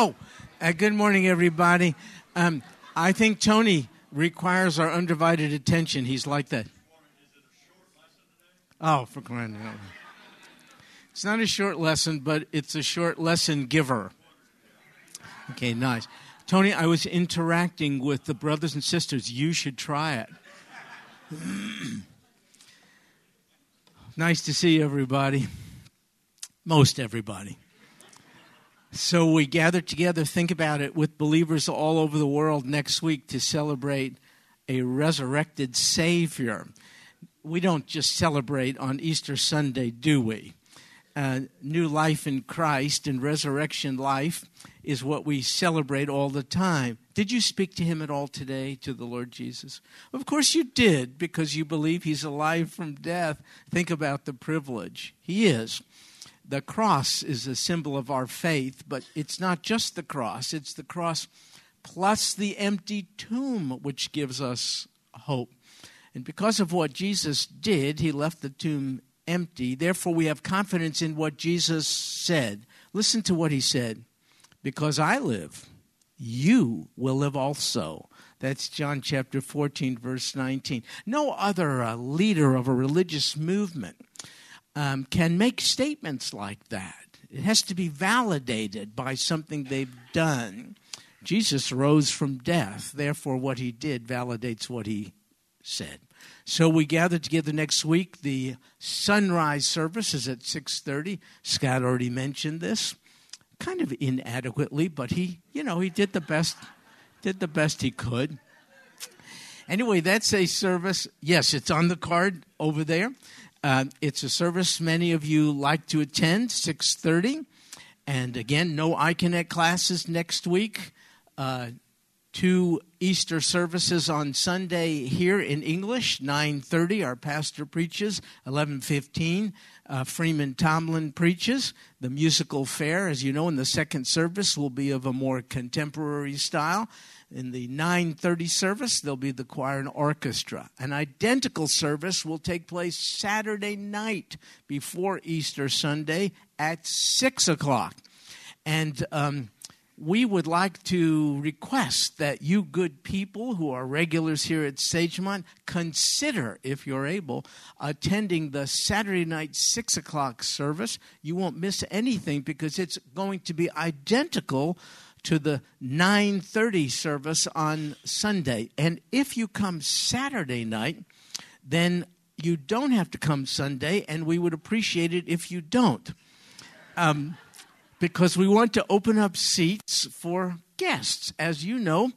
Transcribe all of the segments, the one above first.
Oh, uh, good morning, everybody. Um, I think Tony requires our undivided attention. He's like that. Oh, for crying out loud. It's not a short lesson, but it's a short lesson giver. Okay, nice. Tony, I was interacting with the brothers and sisters. You should try it. nice to see everybody. Most everybody. So we gather together, think about it, with believers all over the world next week to celebrate a resurrected Savior. We don't just celebrate on Easter Sunday, do we? Uh, new life in Christ and resurrection life is what we celebrate all the time. Did you speak to him at all today, to the Lord Jesus? Of course you did, because you believe he's alive from death. Think about the privilege. He is the cross is a symbol of our faith, but it's not just the cross, it's the cross plus the empty tomb, which gives us hope. And because of what Jesus did, he left the tomb empty. Therefore, we have confidence in what Jesus said. Listen to what he said Because I live, you will live also. That's John chapter 14, verse 19. No other uh, leader of a religious movement um, can make statements like that. It has to be validated by something they've done. Jesus rose from death, therefore, what he did validates what he said. So we gather together next week. The sunrise service is at 6:30. Scott already mentioned this, kind of inadequately, but he, you know, he did the best, did the best he could. Anyway, that's a service. Yes, it's on the card over there. Uh, it's a service many of you like to attend, 6.30. And again, no iConnect classes next week. Uh, two Easter services on Sunday here in English, 9.30, our pastor preaches, 11.15, uh, Freeman Tomlin preaches. The musical fare, as you know, in the second service will be of a more contemporary style. In the 9:30 service, there'll be the choir and orchestra. An identical service will take place Saturday night before Easter Sunday at six o'clock, and um, we would like to request that you good people who are regulars here at Sagemont consider, if you're able, attending the Saturday night six o'clock service. You won't miss anything because it's going to be identical to the 9:30 service on Sunday. And if you come Saturday night, then you don't have to come Sunday, and we would appreciate it if you don't. Um, because we want to open up seats for guests. As you know,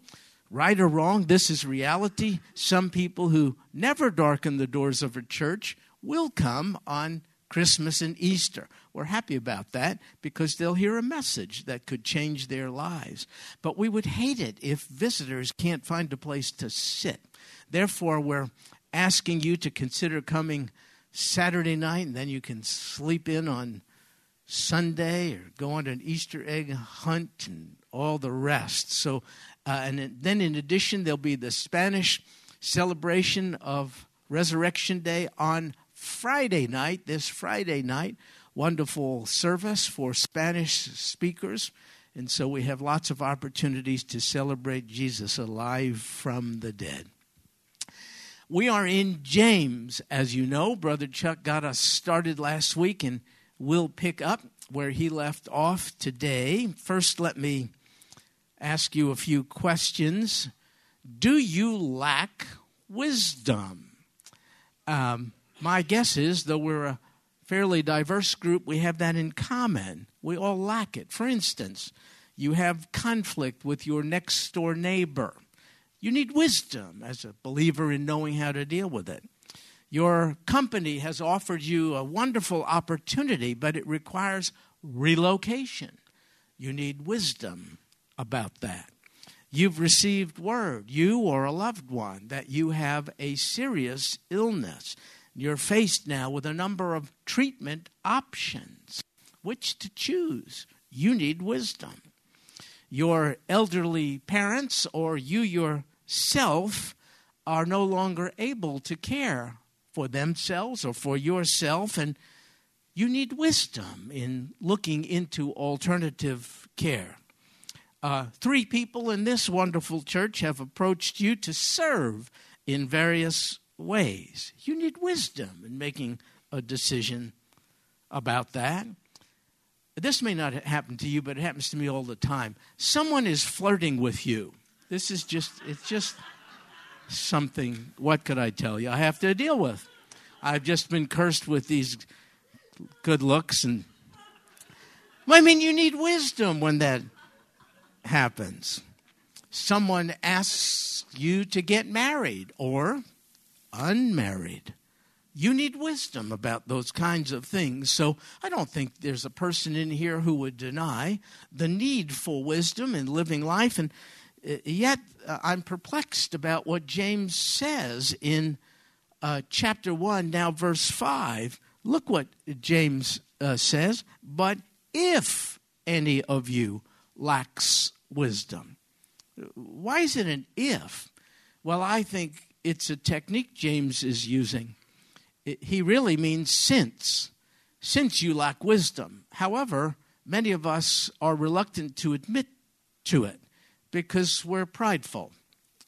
right or wrong, this is reality. Some people who never darken the doors of a church will come on Christmas and Easter. We're happy about that because they'll hear a message that could change their lives. But we would hate it if visitors can't find a place to sit. Therefore, we're asking you to consider coming Saturday night, and then you can sleep in on Sunday or go on an Easter egg hunt and all the rest. So, uh, and then in addition, there'll be the Spanish celebration of Resurrection Day on Friday night, this Friday night wonderful service for Spanish speakers. And so we have lots of opportunities to celebrate Jesus alive from the dead. We are in James, as you know. Brother Chuck got us started last week, and we'll pick up where he left off today. First, let me ask you a few questions. Do you lack wisdom? Um, my guess is, though we're a fairly diverse group, we have that in common. We all lack it. For instance, you have conflict with your next door neighbor. You need wisdom as a believer in knowing how to deal with it. Your company has offered you a wonderful opportunity, but it requires relocation. You need wisdom about that. You've received word, you or a loved one, that you have a serious illness you're faced now with a number of treatment options. Which to choose? You need wisdom. Your elderly parents or you yourself are no longer able to care for themselves or for yourself, and you need wisdom in looking into alternative care. Uh, three people in this wonderful church have approached you to serve in various ways. You need wisdom in making a decision about that. This may not happen to you, but it happens to me all the time. Someone is flirting with you. This is just, it's just something, what could I tell you? I have to deal with. I've just been cursed with these good looks and I mean you need wisdom when that happens. Someone asks you to get married or unmarried. You need wisdom about those kinds of things. So I don't think there's a person in here who would deny the need for wisdom in living life. And uh, yet uh, I'm perplexed about what James says in uh, chapter 1, now verse 5. Look what James uh, says. But if any of you lacks wisdom, why is it an if? Well, I think it's a technique James is using. It, he really means since, since you lack wisdom. However, many of us are reluctant to admit to it because we're prideful.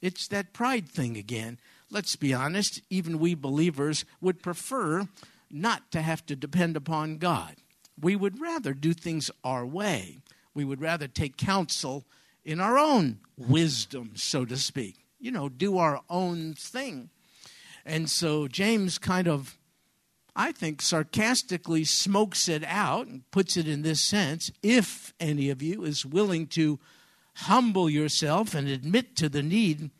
It's that pride thing again. Let's be honest, even we believers would prefer not to have to depend upon God. We would rather do things our way. We would rather take counsel in our own wisdom, so to speak. You know, do our own thing. And so James kind of, I think, sarcastically smokes it out and puts it in this sense if any of you is willing to humble yourself and admit to the need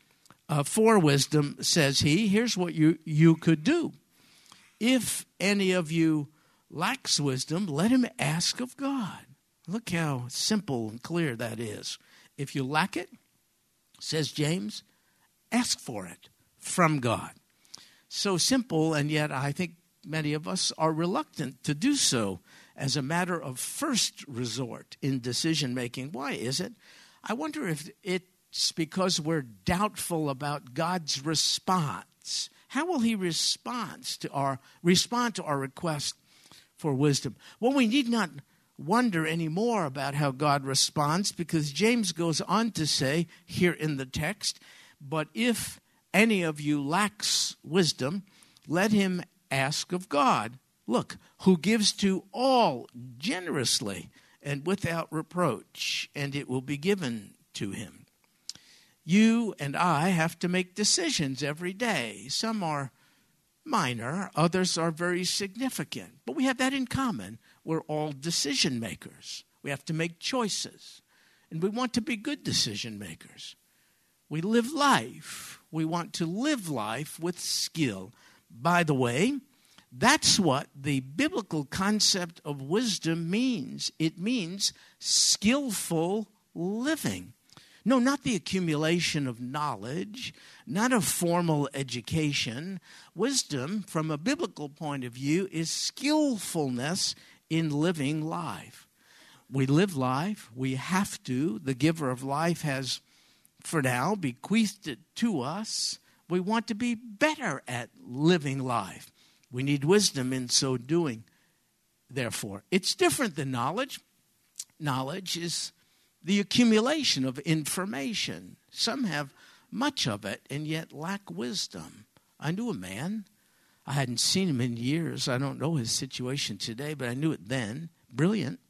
uh, for wisdom, says he, here's what you, you could do. If any of you lacks wisdom, let him ask of God. Look how simple and clear that is. If you lack it, says James, ask for it from God. So simple, and yet I think many of us are reluctant to do so as a matter of first resort in decision making. Why is it? I wonder if it's because we're doubtful about God's response. How will he respond to our respond to our request for wisdom? Well, we need not wonder anymore about how God responds because James goes on to say here in the text, but if any of you lacks wisdom, let him ask of God. Look, who gives to all generously and without reproach, and it will be given to him. You and I have to make decisions every day. Some are minor, others are very significant. But we have that in common. We're all decision makers. We have to make choices, and we want to be good decision makers. We live life. We want to live life with skill. By the way, that's what the biblical concept of wisdom means. It means skillful living. No, not the accumulation of knowledge, not a formal education. Wisdom, from a biblical point of view, is skillfulness in living life. We live life, we have to. The giver of life has, for now, bequeathed it to us. We want to be better at living life. We need wisdom in so doing, therefore. It's different than knowledge. Knowledge is the accumulation of information. Some have much of it and yet lack wisdom. I knew a man. I hadn't seen him in years. I don't know his situation today, but I knew it then. Brilliant.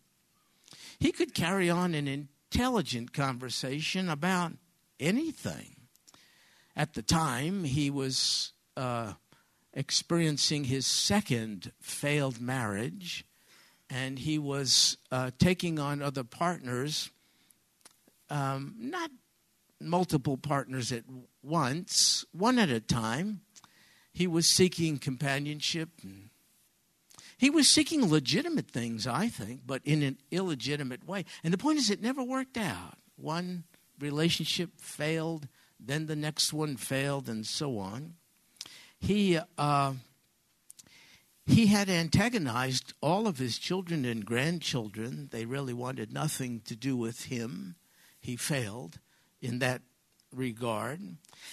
He could carry on an intelligent conversation about anything. At the time, he was uh, experiencing his second failed marriage, and he was uh, taking on other partners, um, not multiple partners at once, one at a time. He was seeking companionship. And he was seeking legitimate things, I think, but in an illegitimate way. And the point is, it never worked out. One relationship failed, then the next one failed, and so on he uh, he had antagonized all of his children and grandchildren. They really wanted nothing to do with him. He failed in that regard.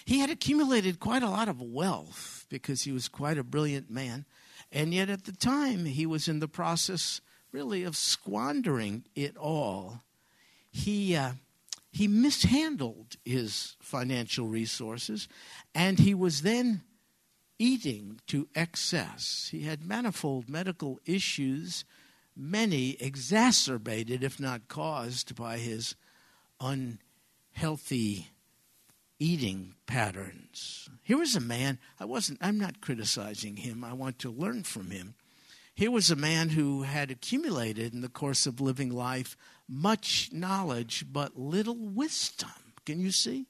He had accumulated quite a lot of wealth because he was quite a brilliant man. And yet, at the time, he was in the process really of squandering it all. He, uh, he mishandled his financial resources and he was then eating to excess. He had manifold medical issues, many exacerbated, if not caused, by his unhealthy eating patterns. Here was a man, I wasn't I'm not criticizing him. I want to learn from him. Here was a man who had accumulated in the course of living life much knowledge but little wisdom. Can you see?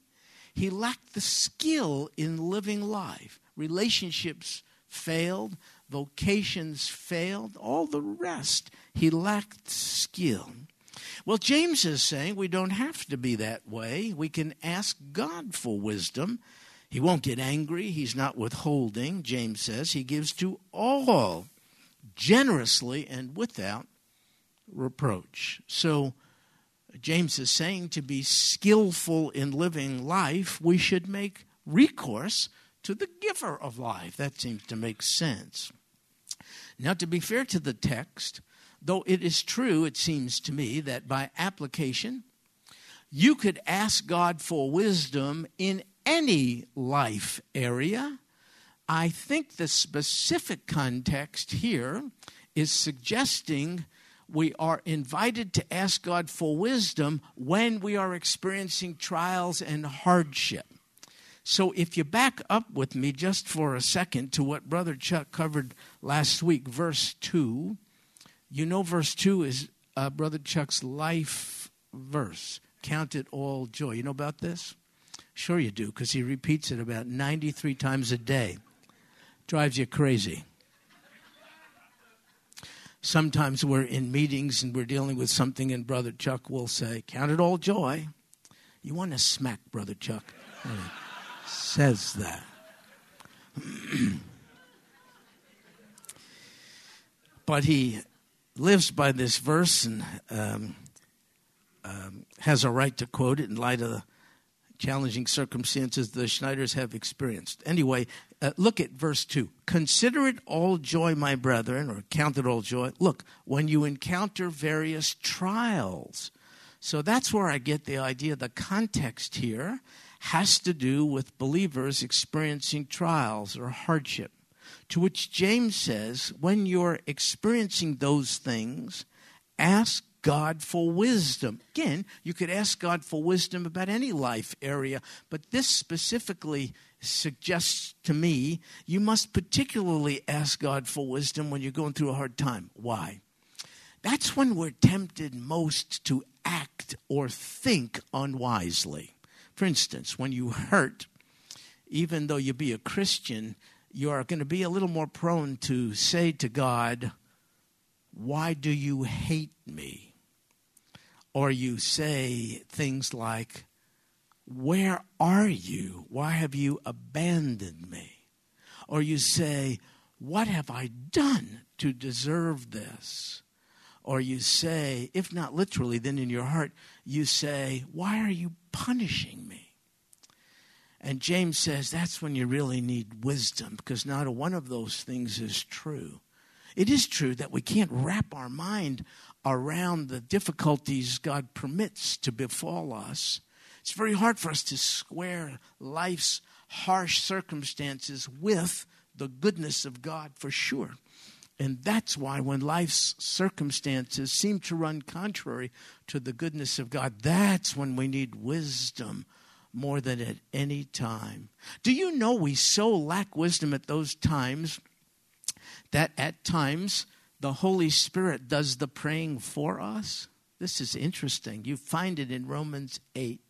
He lacked the skill in living life. Relationships failed, vocations failed, all the rest. He lacked skill. Well, James is saying we don't have to be that way. We can ask God for wisdom. He won't get angry. He's not withholding, James says. He gives to all generously and without reproach. So, James is saying to be skillful in living life, we should make recourse to the giver of life. That seems to make sense. Now, to be fair to the text, though it is true, it seems to me, that by application, you could ask God for wisdom in any life area. I think the specific context here is suggesting we are invited to ask God for wisdom when we are experiencing trials and hardship. So, if you back up with me just for a second to what Brother Chuck covered last week, verse 2, you know, verse 2 is uh, Brother Chuck's life verse. Count it all joy. You know about this? Sure, you do, because he repeats it about 93 times a day. Drives you crazy. Sometimes we're in meetings and we're dealing with something, and Brother Chuck will say, Count it all joy. You want to smack Brother Chuck? says that. but he lives by this verse and um, um, has a right to quote it in light of the challenging circumstances the Schneiders have experienced. Anyway, uh, look at verse 2. Consider it all joy, my brethren, or count it all joy. Look, when you encounter various trials. So that's where I get the idea. The context here has to do with believers experiencing trials or hardship. To which James says, when you're experiencing those things, ask God for wisdom. Again, you could ask God for wisdom about any life area, but this specifically suggests to me you must particularly ask God for wisdom when you're going through a hard time. Why? That's when we're tempted most to act or think unwisely. For instance, when you hurt, even though you be a Christian, you are going to be a little more prone to say to God, Why do you hate me? Or you say things like, Where are you? Why have you abandoned me? Or you say, What have I done to deserve this? Or you say, if not literally, then in your heart, you say, Why are you punishing me? And James says that's when you really need wisdom because not one of those things is true. It is true that we can't wrap our mind around the difficulties God permits to befall us. It's very hard for us to square life's harsh circumstances with the goodness of God for sure. And that's why when life's circumstances seem to run contrary to the goodness of God, that's when we need wisdom more than at any time. Do you know we so lack wisdom at those times that at times the Holy Spirit does the praying for us. This is interesting. You find it in Romans 8.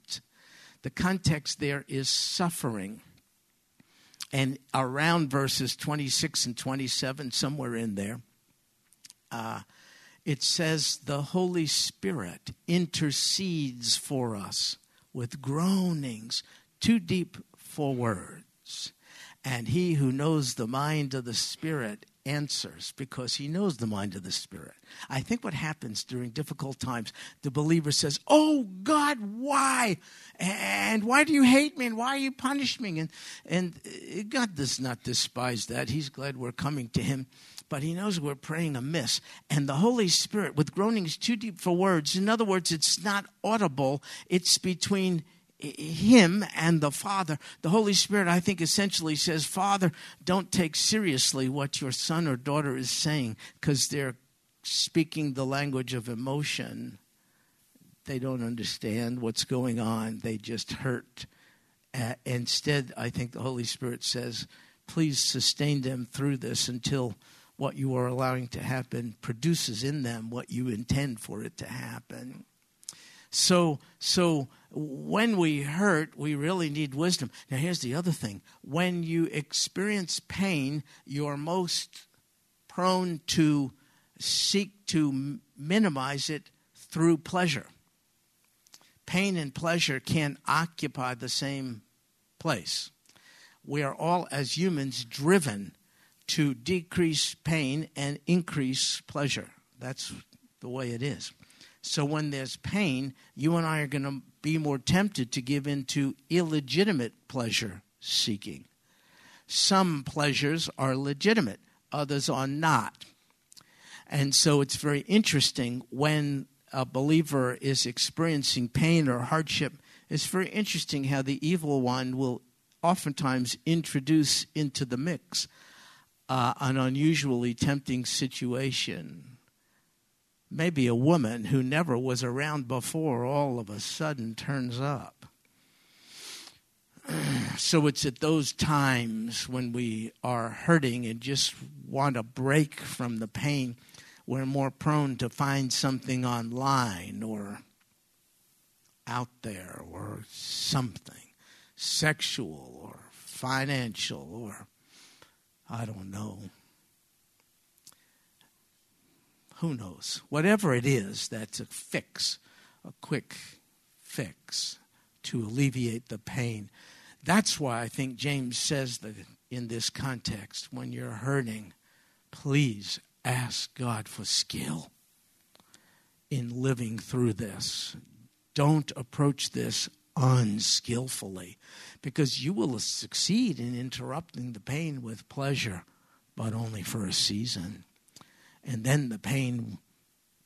The context there is suffering. And around verses 26 and 27, somewhere in there, uh, it says the Holy Spirit intercedes for us with groanings too deep for words. And he who knows the mind of the Spirit answers because he knows the mind of the Spirit. I think what happens during difficult times, the believer says, Oh God, why? And why do you hate me? And why are you punishing me? And, and uh, God does not despise that. He's glad we're coming to him. But he knows we're praying amiss. And the Holy Spirit, with groanings too deep for words, in other words, it's not audible, it's between him and the Father. The Holy Spirit, I think, essentially says, Father, don't take seriously what your son or daughter is saying because they're speaking the language of emotion. They don't understand what's going on, they just hurt. Uh, instead, I think the Holy Spirit says, please sustain them through this until what you are allowing to happen produces in them what you intend for it to happen. So, so when we hurt, we really need wisdom. Now, here's the other thing when you experience pain, you're most prone to seek to minimize it through pleasure. Pain and pleasure can't occupy the same place. We are all, as humans, driven to decrease pain and increase pleasure. That's the way it is. So when there's pain, you and I are going to be more tempted to give in to illegitimate pleasure seeking. Some pleasures are legitimate, others are not. And so it's very interesting when a believer is experiencing pain or hardship. It's very interesting how the evil one will oftentimes introduce into the mix uh, an unusually tempting situation maybe a woman who never was around before all of a sudden turns up. So it's at those times when we are hurting and just want a break from the pain, we're more prone to find something online or out there or something sexual or financial or I don't know who knows? Whatever it is that's a fix, a quick fix to alleviate the pain. That's why I think James says that in this context, when you're hurting, please ask God for skill in living through this. Don't approach this unskillfully because you will succeed in interrupting the pain with pleasure, but only for a season and then the pain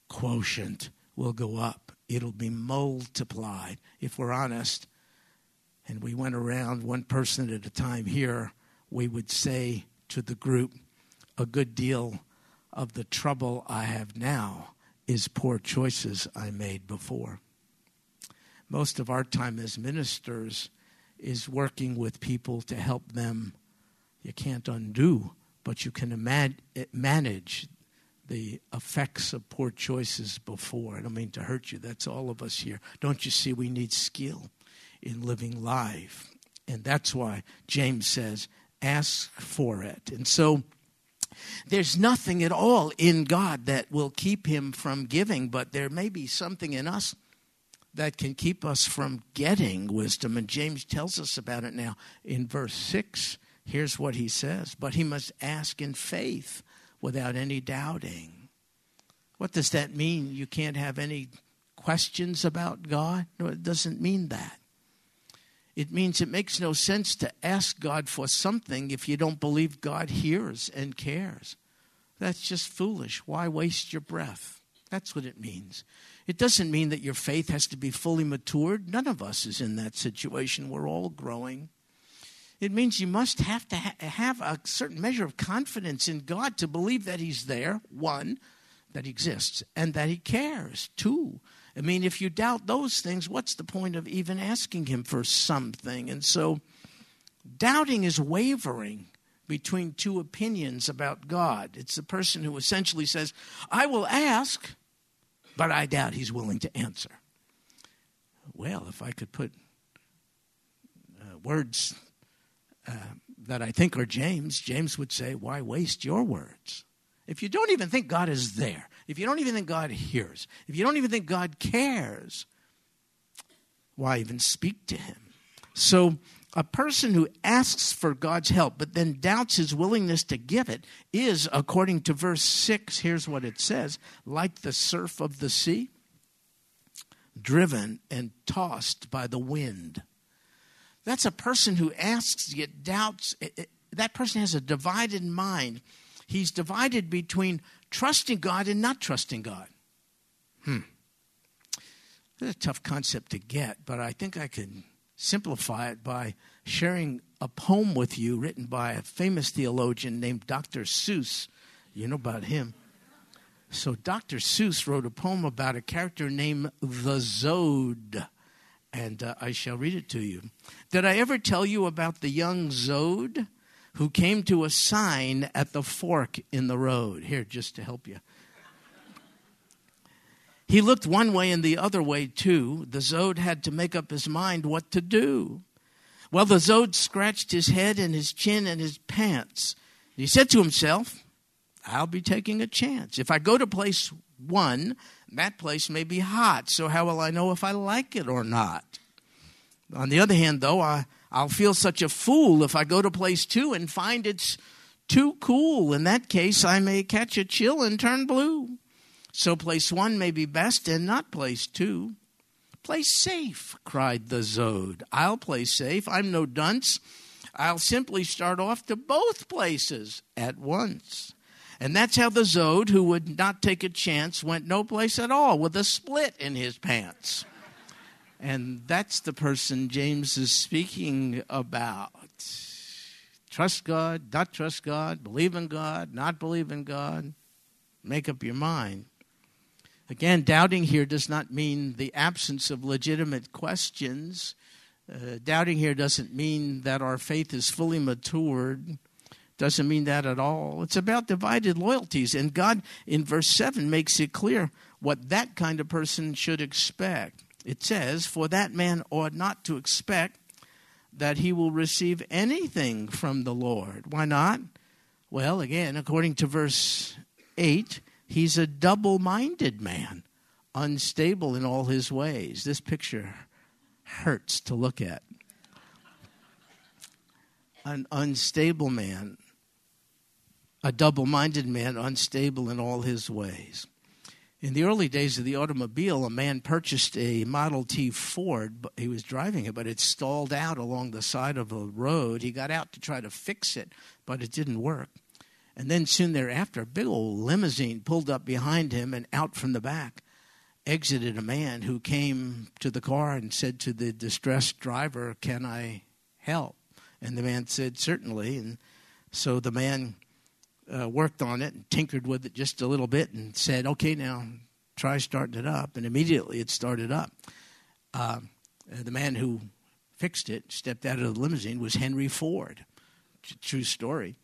quotient will go up. It'll be multiplied. If we're honest, and we went around one person at a time here, we would say to the group, a good deal of the trouble I have now is poor choices I made before. Most of our time as ministers is working with people to help them. You can't undo, but you can eh, manage the effects of poor choices before. I don't mean to hurt you. That's all of us here. Don't you see we need skill in living life? And that's why James says, ask for it. And so there's nothing at all in God that will keep him from giving, but there may be something in us that can keep us from getting wisdom. And James tells us about it now in verse 6. Here's what he says But he must ask in faith without any doubting. What does that mean? You can't have any questions about God? No, it doesn't mean that. It means it makes no sense to ask God for something if you don't believe God hears and cares. That's just foolish. Why waste your breath? That's what it means. It doesn't mean that your faith has to be fully matured. None of us is in that situation. We're all growing. It means you must have to ha- have a certain measure of confidence in God to believe that He's there, one, that He exists, and that He cares, two. I mean, if you doubt those things, what's the point of even asking Him for something? And so, doubting is wavering between two opinions about God. It's the person who essentially says, I will ask, but I doubt He's willing to answer. Well, if I could put uh, words uh, that I think are James, James would say, Why waste your words? If you don't even think God is there, if you don't even think God hears, if you don't even think God cares, why even speak to him? So A person who asks for God's help but then doubts his willingness to give it is, according to verse 6, here's what it says like the surf of the sea, driven and tossed by the wind. That's a person who asks yet doubts. That person has a divided mind. He's divided between trusting God and not trusting God. Hmm. It's a tough concept to get, but I think I can simplify it by sharing a poem with you written by a famous theologian named Dr. Seuss. You know about him. So, Dr. Seuss wrote a poem about a character named the Zode, and uh, I shall read it to you. Did I ever tell you about the young Zode who came to a sign at the fork in the road? Here, just to help you. He looked one way and the other way too. The Zode had to make up his mind what to do. Well, the Zode scratched his head and his chin and his pants. He said to himself, I'll be taking a chance. If I go to place one, that place may be hot, so how will I know if I like it or not? On the other hand, though, I, I'll feel such a fool if I go to place two and find it's too cool. In that case, I may catch a chill and turn blue. So place one may be best and not place two. Play safe, cried the Zode. I'll play safe. I'm no dunce. I'll simply start off to both places at once. And that's how the Zode, who would not take a chance, went no place at all with a split in his pants. And that's the person James is speaking about. Trust God, not trust God, believe in God, not believe in God. Make up your mind. Again, doubting here does not mean the absence of legitimate questions. Uh, doubting here doesn't mean that our faith is fully matured. Doesn't mean that at all. It's about divided loyalties. And God, in verse 7, makes it clear what that kind of person should expect. It says, For that man ought not to expect that he will receive anything from the Lord. Why not? Well, again, according to verse 8, He's a double minded man, unstable in all his ways. This picture hurts to look at. An unstable man, a double minded man, unstable in all his ways. In the early days of the automobile, a man purchased a Model T Ford. He was driving it, but it stalled out along the side of a road. He got out to try to fix it, but it didn't work. And then soon thereafter, a big old limousine pulled up behind him, and out from the back exited a man who came to the car and said to the distressed driver, Can I help? And the man said, Certainly. And so the man uh, worked on it and tinkered with it just a little bit and said, Okay, now try starting it up. And immediately it started up. Uh, the man who fixed it, stepped out of the limousine, was Henry Ford. True story.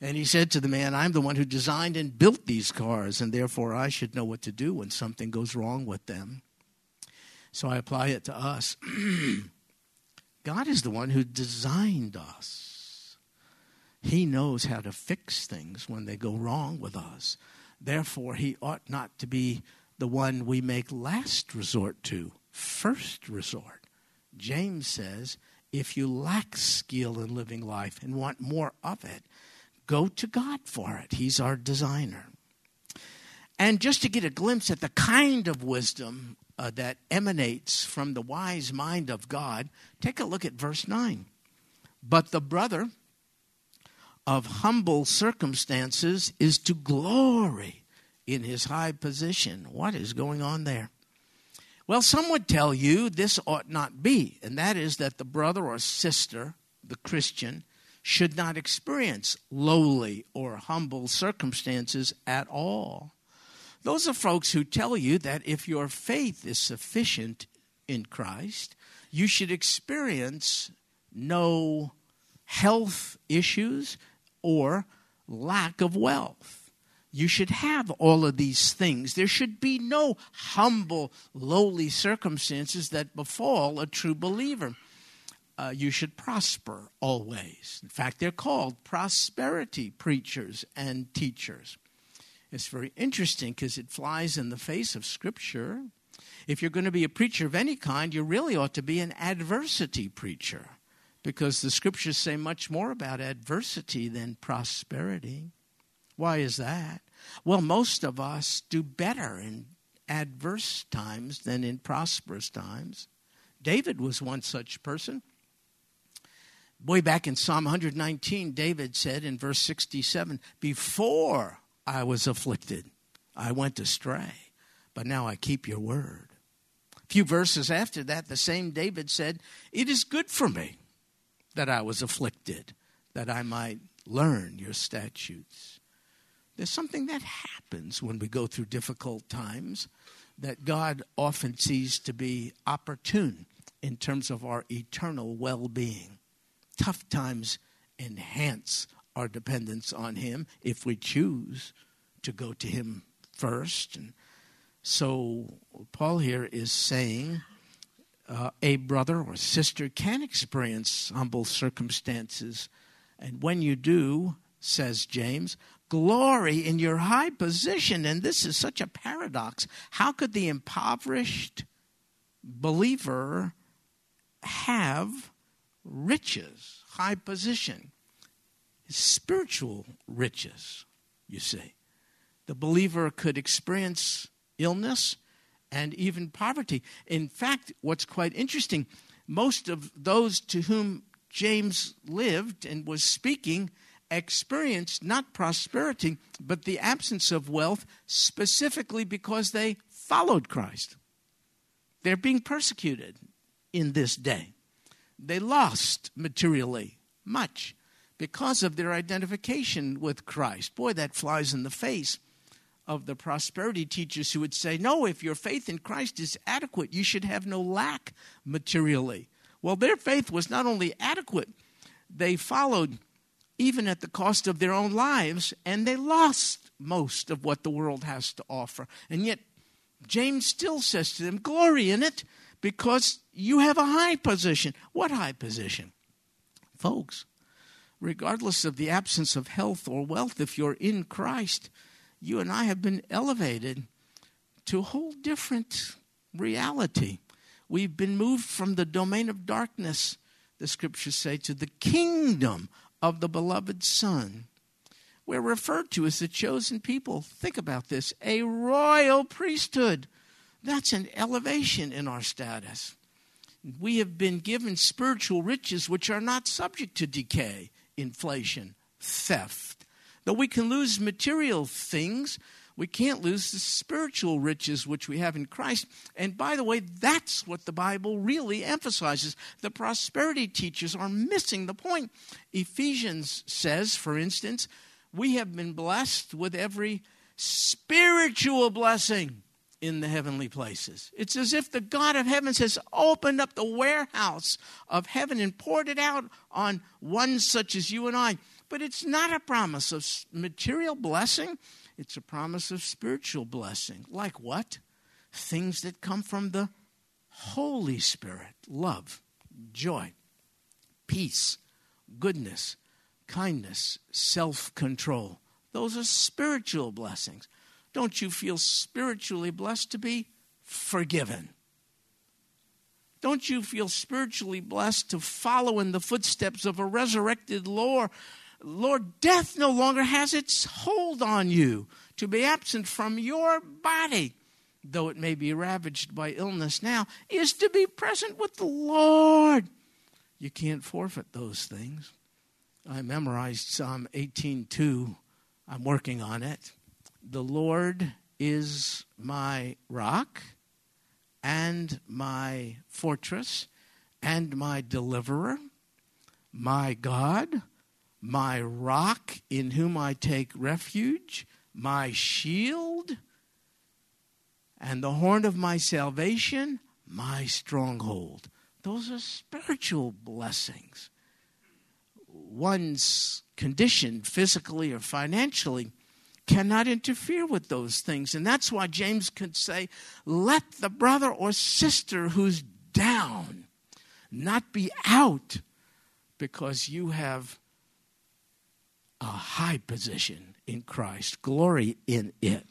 And he said to the man, I'm the one who designed and built these cars, and therefore I should know what to do when something goes wrong with them. So I apply it to us. God is the one who designed us. He knows how to fix things when they go wrong with us. Therefore, He ought not to be the one we make last resort to, first resort. James says, if you lack skill in living life and want more of it, go to God for it. He's our designer. And just to get a glimpse at the kind of wisdom uh, that emanates from the wise mind of God, take a look at verse 9. But the brother of humble circumstances is to glory in his high position. What is going on there? Well, some would tell you this ought not be, and that is that the brother or sister, the Christian, should not experience lowly or humble circumstances at all. Those are folks who tell you that if your faith is sufficient in Christ, you should experience no health issues or lack of wealth. You should have all of these things. There should be no humble, lowly circumstances that befall a true believer uh, you should prosper always. In fact, they're called prosperity preachers and teachers. It's very interesting because it flies in the face of Scripture. If you're going to be a preacher of any kind, you really ought to be an adversity preacher because the scriptures say much more about adversity than prosperity. Why is that? Well, most of us do better in adverse times than in prosperous times. David was one such person. Way back in Psalm 119, David said in verse 67 Before I was afflicted, I went astray, but now I keep your word. A few verses after that, the same David said, It is good for me that I was afflicted, that I might learn your statutes. There's something that happens when we go through difficult times that God often sees to be opportune in terms of our eternal well being. Tough times enhance our dependence on Him if we choose to go to Him first. And so, Paul here is saying uh, a brother or sister can experience humble circumstances. And when you do, says James, glory in your high position. And this is such a paradox. How could the impoverished believer have riches, high position? Spiritual riches, you see. The believer could experience illness and even poverty. In fact, what's quite interesting, most of those to whom James lived and was speaking experienced not prosperity, but the absence of wealth specifically because they followed Christ. They're being persecuted in this day. They lost materially much because of their identification with Christ. Boy, that flies in the face of the prosperity teachers who would say, No, if your faith in Christ is adequate, you should have no lack materially. Well, their faith was not only adequate, they followed even at the cost of their own lives, and they lost most of what the world has to offer. And yet, James still says to them, Glory in it, because you have a high position. What high position? Folks, regardless of the absence of health or wealth, if you're in Christ, you and I have been elevated to a whole different reality. We've been moved from the domain of darkness, the scriptures say, to the kingdom of the beloved Son. We're referred to as the chosen people. Think about this a royal priesthood. That's an elevation in our status. We have been given spiritual riches which are not subject to decay, inflation, theft. Though we can lose material things, we can't lose the spiritual riches which we have in Christ. And by the way, that's what the Bible really emphasizes. The prosperity teachers are missing the point. Ephesians says, for instance, we have been blessed with every spiritual blessing in the heavenly places. It's as if the God of heavens has opened up the warehouse of heaven and poured it out on one such as you and I. But it's not a promise of material blessing, it's a promise of spiritual blessing. Like what? Things that come from the Holy Spirit love, joy, peace, goodness, kindness, self control. Those are spiritual blessings. Don't you feel spiritually blessed to be forgiven? Don't you feel spiritually blessed to follow in the footsteps of a resurrected Lord Lord, death no longer has its hold on you to be absent from your body, though it may be ravaged by illness now, is to be present with the Lord. You can't forfeit those things. I memorized Psalm 18:2. I'm working on it. The Lord is my rock and my fortress and my deliverer, my God my rock in whom I take refuge, my shield, and the horn of my salvation, my stronghold. Those are spiritual blessings. One's condition, physically or financially, cannot interfere with those things. And that's why James could say, let the brother or sister who's down not be out because you have a high position in Christ, glory in it.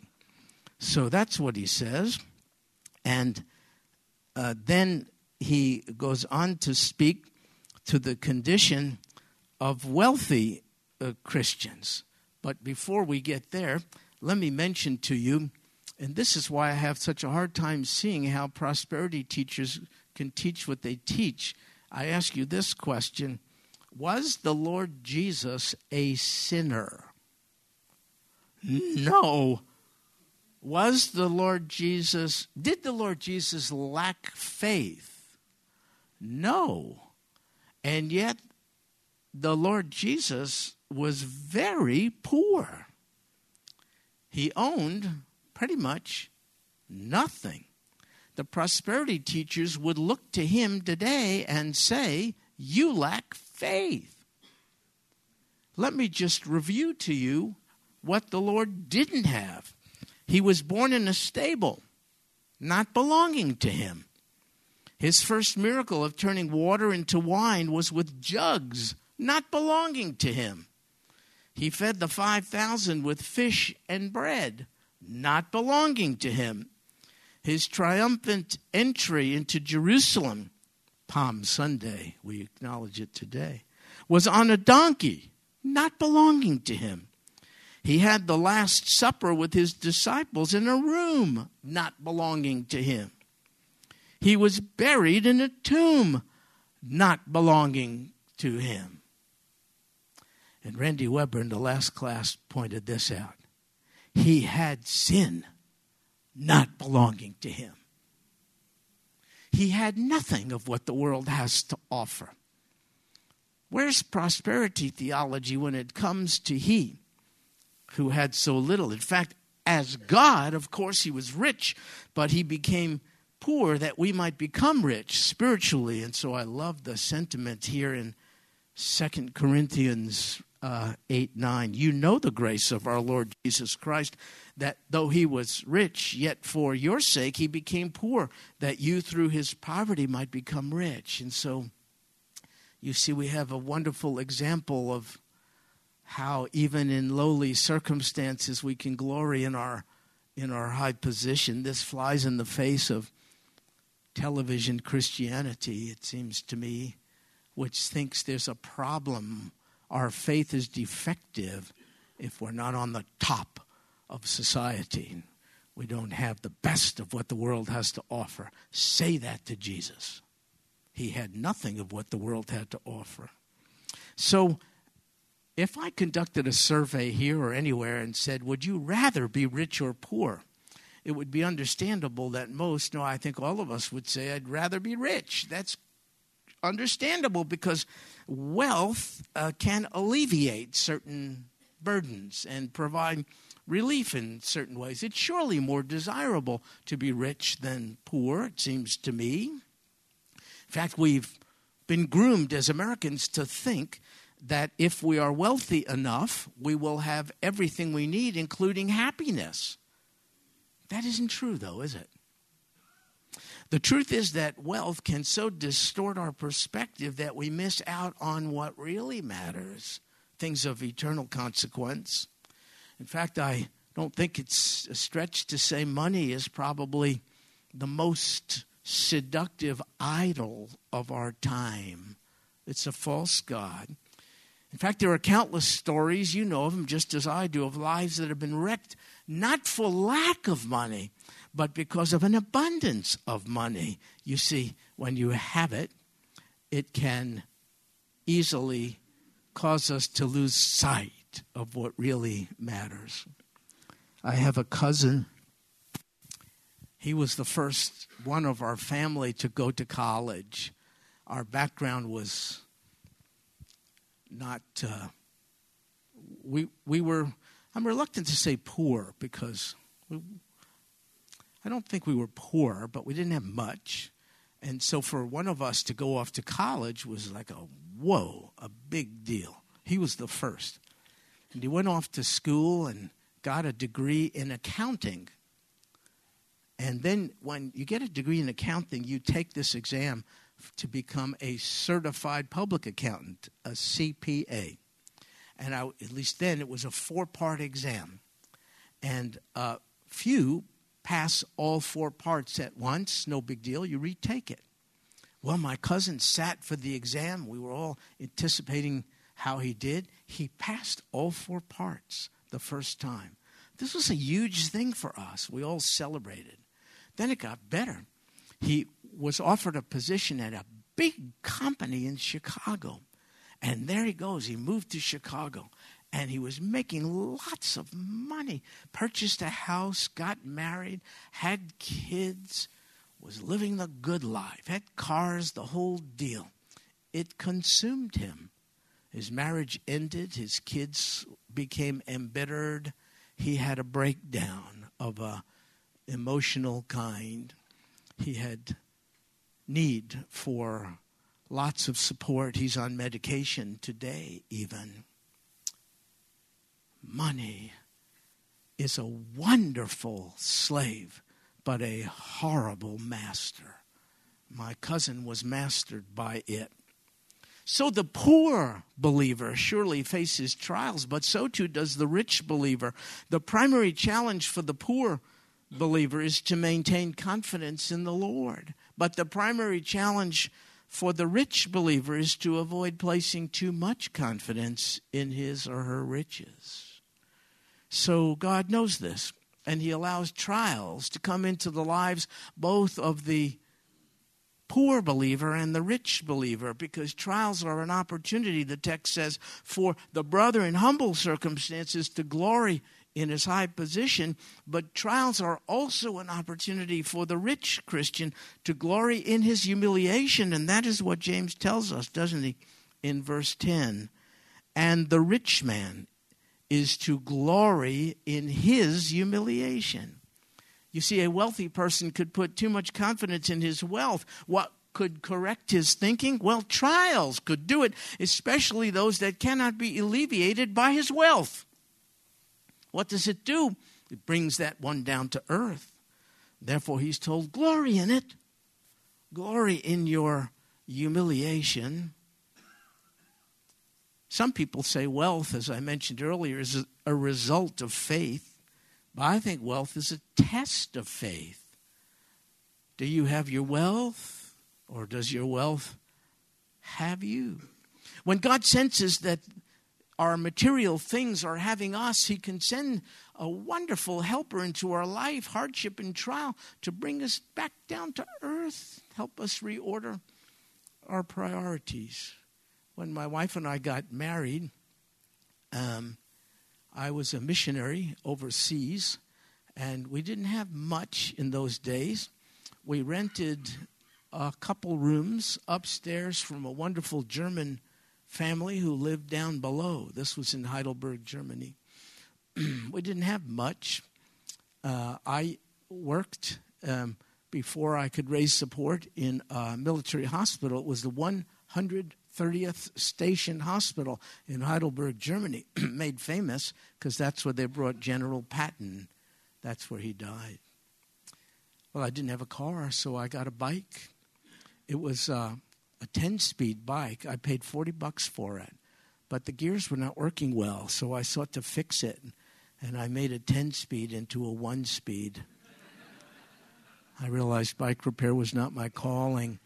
So that's what he says. And uh, then he goes on to speak to the condition of wealthy uh, Christians. But before we get there, let me mention to you, and this is why I have such a hard time seeing how prosperity teachers can teach what they teach. I ask you this question Was the Lord Jesus a sinner? No. Was the Lord Jesus, did the Lord Jesus lack faith? No. And yet, the Lord Jesus was very poor. He owned pretty much nothing. The prosperity teachers would look to him today and say, You lack faith. Let me just review to you what the Lord didn't have. He was born in a stable, not belonging to him. His first miracle of turning water into wine was with jugs, not belonging to him. He fed the 5,000 with fish and bread, not belonging to him. His triumphant entry into Jerusalem, Palm Sunday, we acknowledge it today, was on a donkey, not belonging to him. He had the Last Supper with his disciples in a room not belonging to him. He was buried in a tomb not belonging to him. And Randy Weber in the last class pointed this out. He had sin not belonging to him. He had nothing of what the world has to offer. Where's prosperity theology when it comes to he? who had so little. In fact, as God, of course, he was rich, but he became poor that we might become rich spiritually. And so I love the sentiment here in Second Corinthians uh, 8 9. You know the grace of our Lord Jesus Christ, that though he was rich, yet for your sake he became poor, that you through his poverty might become rich. And so you see, we have a wonderful example of how even in lowly circumstances we can glory in our in our high position. This flies in the face of television Christianity, it seems to me, which thinks there's a problem. Our faith is defective if we're not on the top of society. We don't have the best of what the world has to offer. Say that to Jesus. He had nothing of what the world had to offer. So if I conducted a survey here or anywhere and said, Would you rather be rich or poor? it would be understandable that most, no, I think all of us would say, I'd rather be rich. That's understandable because wealth uh, can alleviate certain burdens and provide relief in certain ways. It's surely more desirable to be rich than poor, it seems to me. In fact, we've been groomed as Americans to think that if we are wealthy enough, we will have everything we need, including happiness. That isn't true, though, is it? The truth is that wealth can so distort our perspective that we miss out on what really matters things of eternal consequence. In fact, I don't think it's a stretch to say money is probably the most seductive idol of our time. It's a false God. In fact, there are countless stories, you know of them just as I do, of lives that have been wrecked not for lack of money, but because of an abundance of money. You see, when you have it, it can easily cause us to lose sight of what really matters. I have a cousin. He was the first one of our family to go to college. Our background was not uh, we we were I'm reluctant to say poor because I don't think we were poor, but we didn't have much. And so for one of us to go off to college was like a whoa, a big deal. He was the first. And he went off to school and got a degree in accounting. And then when you get a degree in accounting, you take this exam to become a certified public accountant, a CPA. And I, at least then, it was a four part exam. And uh, few pass all four parts at once, no big deal, you retake it. Well, my cousin sat for the exam. We were all anticipating how he did. He passed all four parts the first time. This was a huge thing for us. We all celebrated. Then it got better. He was offered a position at a big company in Chicago. And there he goes. He moved to Chicago and he was making lots of money. Purchased a house, got married, had kids, was living the good life, had cars, the whole deal. It consumed him. His marriage ended, his kids became embittered. He had a breakdown of a emotional kind. He had need for lots of support. He's on medication today, even. Money is a wonderful slave, but a horrible master. My cousin was mastered by it. So the poor believer surely faces trials, but so too does the rich believer. The primary challenge for the poor believer is to maintain confidence in the Lord. But the primary challenge for the rich believer is to avoid placing too much confidence in his or her riches. So God knows this, and He allows trials to come into the lives both of the poor believer and the rich believer because trials are an opportunity, the text says, for the brother in humble circumstances to glory in his high position, but trials are also an opportunity for the rich Christian to glory in his humiliation. And that is what James tells us, doesn't he, in verse 10? And the rich man is to glory in his humiliation. You see, a wealthy person could put too much confidence in his wealth. What could correct his thinking? Well, trials could do it, especially those that cannot be alleviated by his wealth. What does it do? It brings that one down to earth. Therefore, he's told, Glory in it. Glory in your humiliation. Some people say wealth, as I mentioned earlier, is a result of faith. But I think wealth is a test of faith. Do you have your wealth, or does your wealth have you? When God senses that our material things are having us, He can send a wonderful helper into our life, hardship and trial, to bring us back down to earth, help us reorder our priorities. When my wife and I got married, um, I was a missionary overseas, and we didn't have much in those days. We rented a couple rooms upstairs from a wonderful German family who lived down below. This was in Heidelberg, Germany. we didn't have much. Uh, I worked um, before I could raise support in a military hospital. It was the 130th Station Hospital in Heidelberg, Germany, made famous because that's where they brought General Patton. That's where he died. Well, I didn't have a car, so I got a bike. It was uh, a 10 speed bike. I paid 40 bucks for it, but the gears were not working well, so I sought to fix it, and I made a 10 speed into a 1 speed. I realized bike repair was not my calling.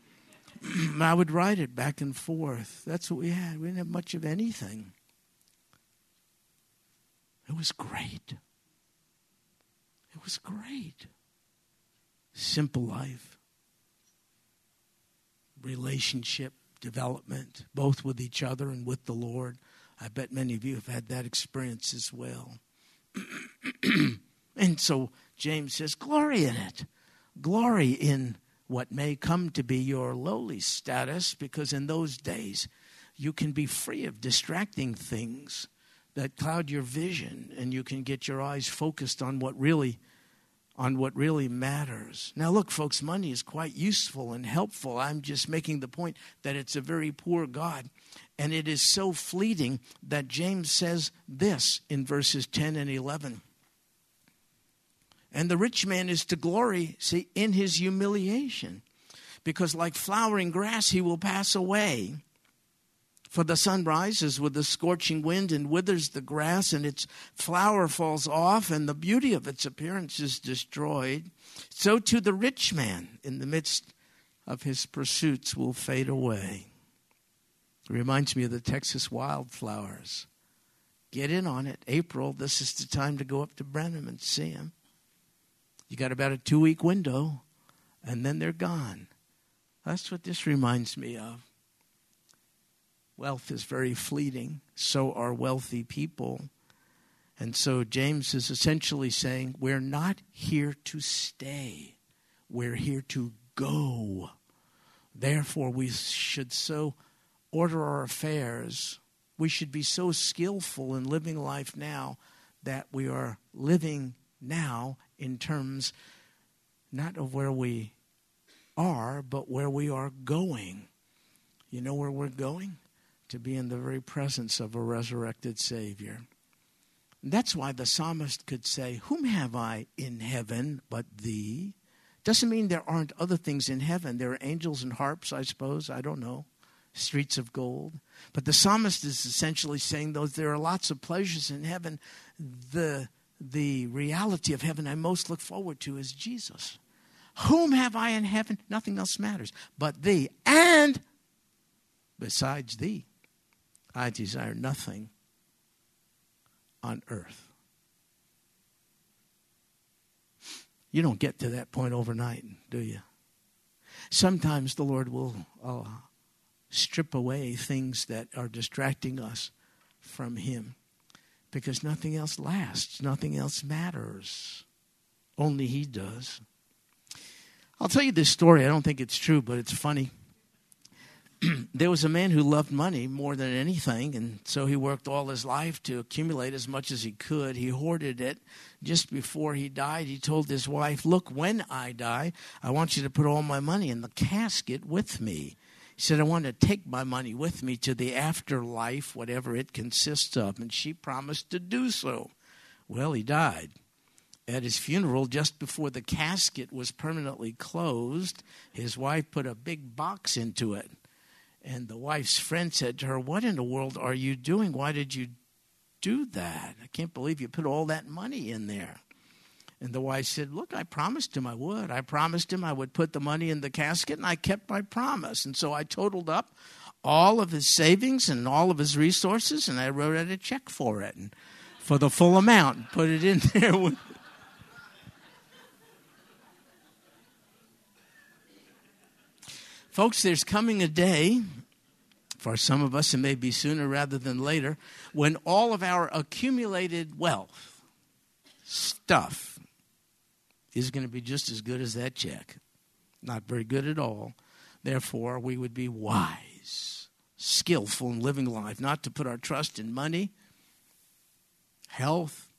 I would ride it back and forth. That's what we had. We didn't have much of anything. It was great. It was great. Simple life relationship development, both with each other and with the Lord. I bet many of you have had that experience as well. and so James says, Glory in it. Glory in what may come to be your lowly status, because in those days you can be free of distracting things that cloud your vision, and you can get your eyes focused on what really on what really matters. Now, look, folks, money is quite useful and helpful. I'm just making the point that it's a very poor God. And it is so fleeting that James says this in verses 10 and 11. And the rich man is to glory, see, in his humiliation, because like flowering grass, he will pass away. For the sun rises with a scorching wind and withers the grass, and its flower falls off, and the beauty of its appearance is destroyed. So to the rich man in the midst of his pursuits will fade away. It reminds me of the Texas wildflowers. Get in on it. April, this is the time to go up to Brenham and see him. You got about a two week window, and then they're gone. That's what this reminds me of. Wealth is very fleeting, so are wealthy people. And so James is essentially saying, We're not here to stay, we're here to go. Therefore, we should so order our affairs. We should be so skillful in living life now that we are living now in terms not of where we are, but where we are going. You know where we're going? To be in the very presence of a resurrected Savior. That's why the psalmist could say, Whom have I in heaven but thee? Doesn't mean there aren't other things in heaven. There are angels and harps, I suppose. I don't know. Streets of gold. But the psalmist is essentially saying, though, there are lots of pleasures in heaven. The, the reality of heaven I most look forward to is Jesus. Whom have I in heaven? Nothing else matters but thee. And besides thee, I desire nothing on earth. You don't get to that point overnight, do you? Sometimes the Lord will uh, strip away things that are distracting us from Him because nothing else lasts, nothing else matters. Only He does. I'll tell you this story. I don't think it's true, but it's funny. there was a man who loved money more than anything, and so he worked all his life to accumulate as much as he could. He hoarded it. Just before he died, he told his wife, Look, when I die, I want you to put all my money in the casket with me. He said, I want to take my money with me to the afterlife, whatever it consists of. And she promised to do so. Well, he died. At his funeral, just before the casket was permanently closed, his wife put a big box into it and the wife's friend said to her, What in the world are you doing? Why did you do that? I can't believe you put all that money in there. And the wife said, Look, I promised him I would. I promised him I would put the money in the casket, and I kept my promise. And so I totaled up all of his savings and all of his resources, and I wrote out a check for it and for the full amount and put it in there. With Folks, there's coming a day, for some of us it may be sooner rather than later, when all of our accumulated wealth, stuff, is going to be just as good as that check. Not very good at all. Therefore, we would be wise, skillful in living life, not to put our trust in money, health,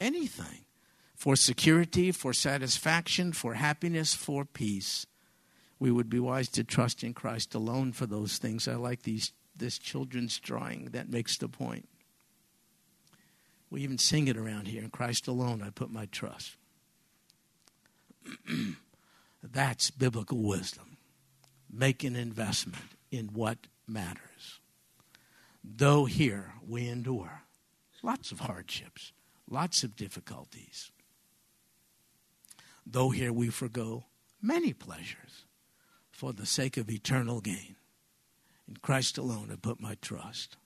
anything, for security, for satisfaction, for happiness, for peace we would be wise to trust in Christ alone for those things. I like these this children's drawing that makes the point. We even sing it around here. In Christ alone I put my trust. That's biblical wisdom. Make an investment in what matters. Though here we endure lots of hardships, lots of difficulties. Though here we forego many pleasures for the sake of eternal gain. In Christ alone, I put my trust.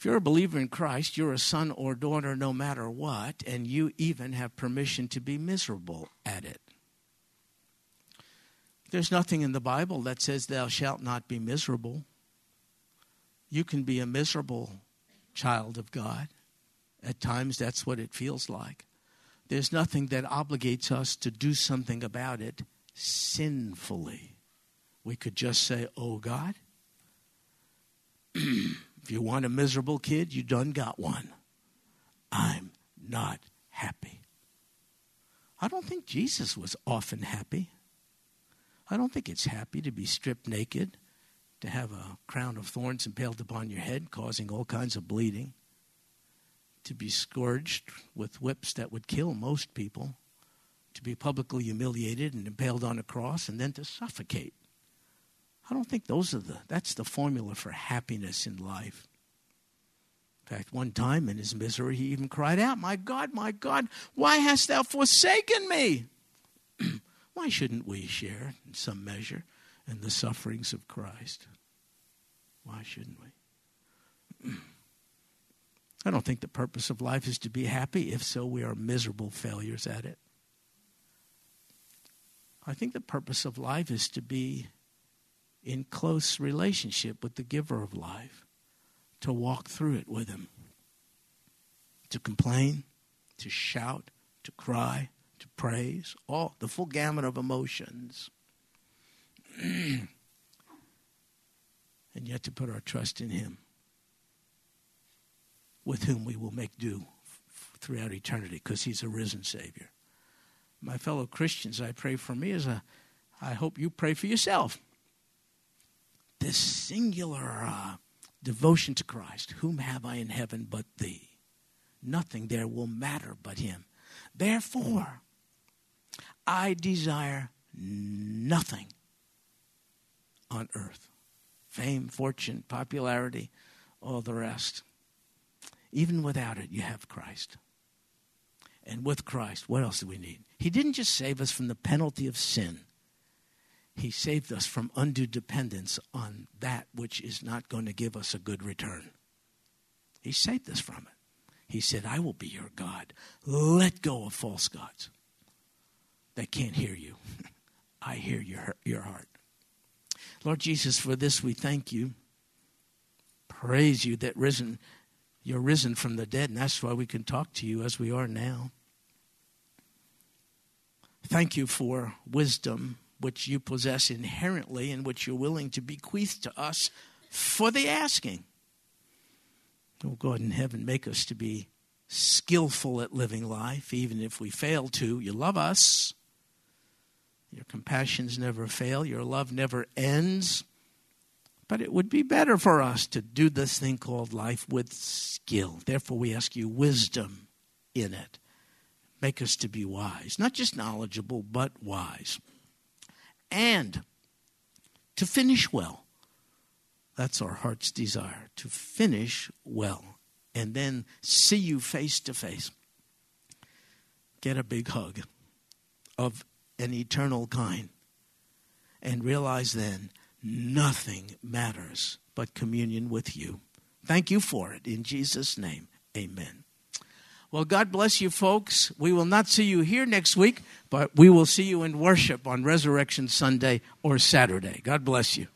If you're a believer in Christ, you're a son or daughter no matter what, and you even have permission to be miserable at it. There's nothing in the Bible that says, Thou shalt not be miserable. You can be a miserable child of God. At times, that's what it feels like. There's nothing that obligates us to do something about it sinfully. We could just say, Oh God, if you want a miserable kid, you done got one. I'm not happy. I don't think Jesus was often happy. I don't think it's happy to be stripped naked, to have a crown of thorns impaled upon your head, causing all kinds of bleeding to be scourged with whips that would kill most people, to be publicly humiliated and impaled on a cross, and then to suffocate. I don't think those are the that's the formula for happiness in life. In fact, one time in his misery, he even cried out, My God, my God, why hast thou forsaken me? Why shouldn't we share, in some measure, in the sufferings of Christ? Why shouldn't we? I don't think the purpose of life is to be happy. If so, we are miserable failures at it. I think the purpose of life is to be in close relationship with the giver of life, to walk through it with him, to complain, to shout, to cry, to praise, all the full gamut of emotions. and yet to put our trust in him, with whom we will make do f- throughout eternity, because he's a risen Savior. My fellow Christians, I pray for me as a, I hope you pray for yourself this singular uh, devotion to Christ. Whom have I in heaven but thee? Nothing there will matter but him. Therefore, I desire nothing on earth fame, fortune, popularity, all the rest. Even without it, you have Christ. And with Christ, what else do we need? He didn't just save us from the penalty of sin. He saved us from undue dependence on that which is not going to give us a good return. He saved us from it. He said, I will be your God. Let go of false gods that can't hear you. I hear your, your heart. Lord Jesus, for this we thank you. Praise you that risen, you're risen from the dead, and that's why we can talk to you as we are now. Thank you for wisdom which you possess inherently and which you're willing to bequeath to us for the asking. Oh, God in heaven, make us to be skillful at living life, even if we fail to. You love us. Your compassions never fail. Your love never ends. But it would be better for us to do this thing called life with skill. Therefore, we ask you wisdom in it. Make us to be wise, not just knowledgeable, but wise and to finish well. That's our heart's desire to finish well and then see you face to face. Get a big hug of an eternal kind and realize then nothing matters but communion with you. Thank you for it. In Jesus' name, amen. Well, God bless you, folks. We will not see you here next week, but we will see you in worship on Resurrection Sunday or Saturday. God bless you.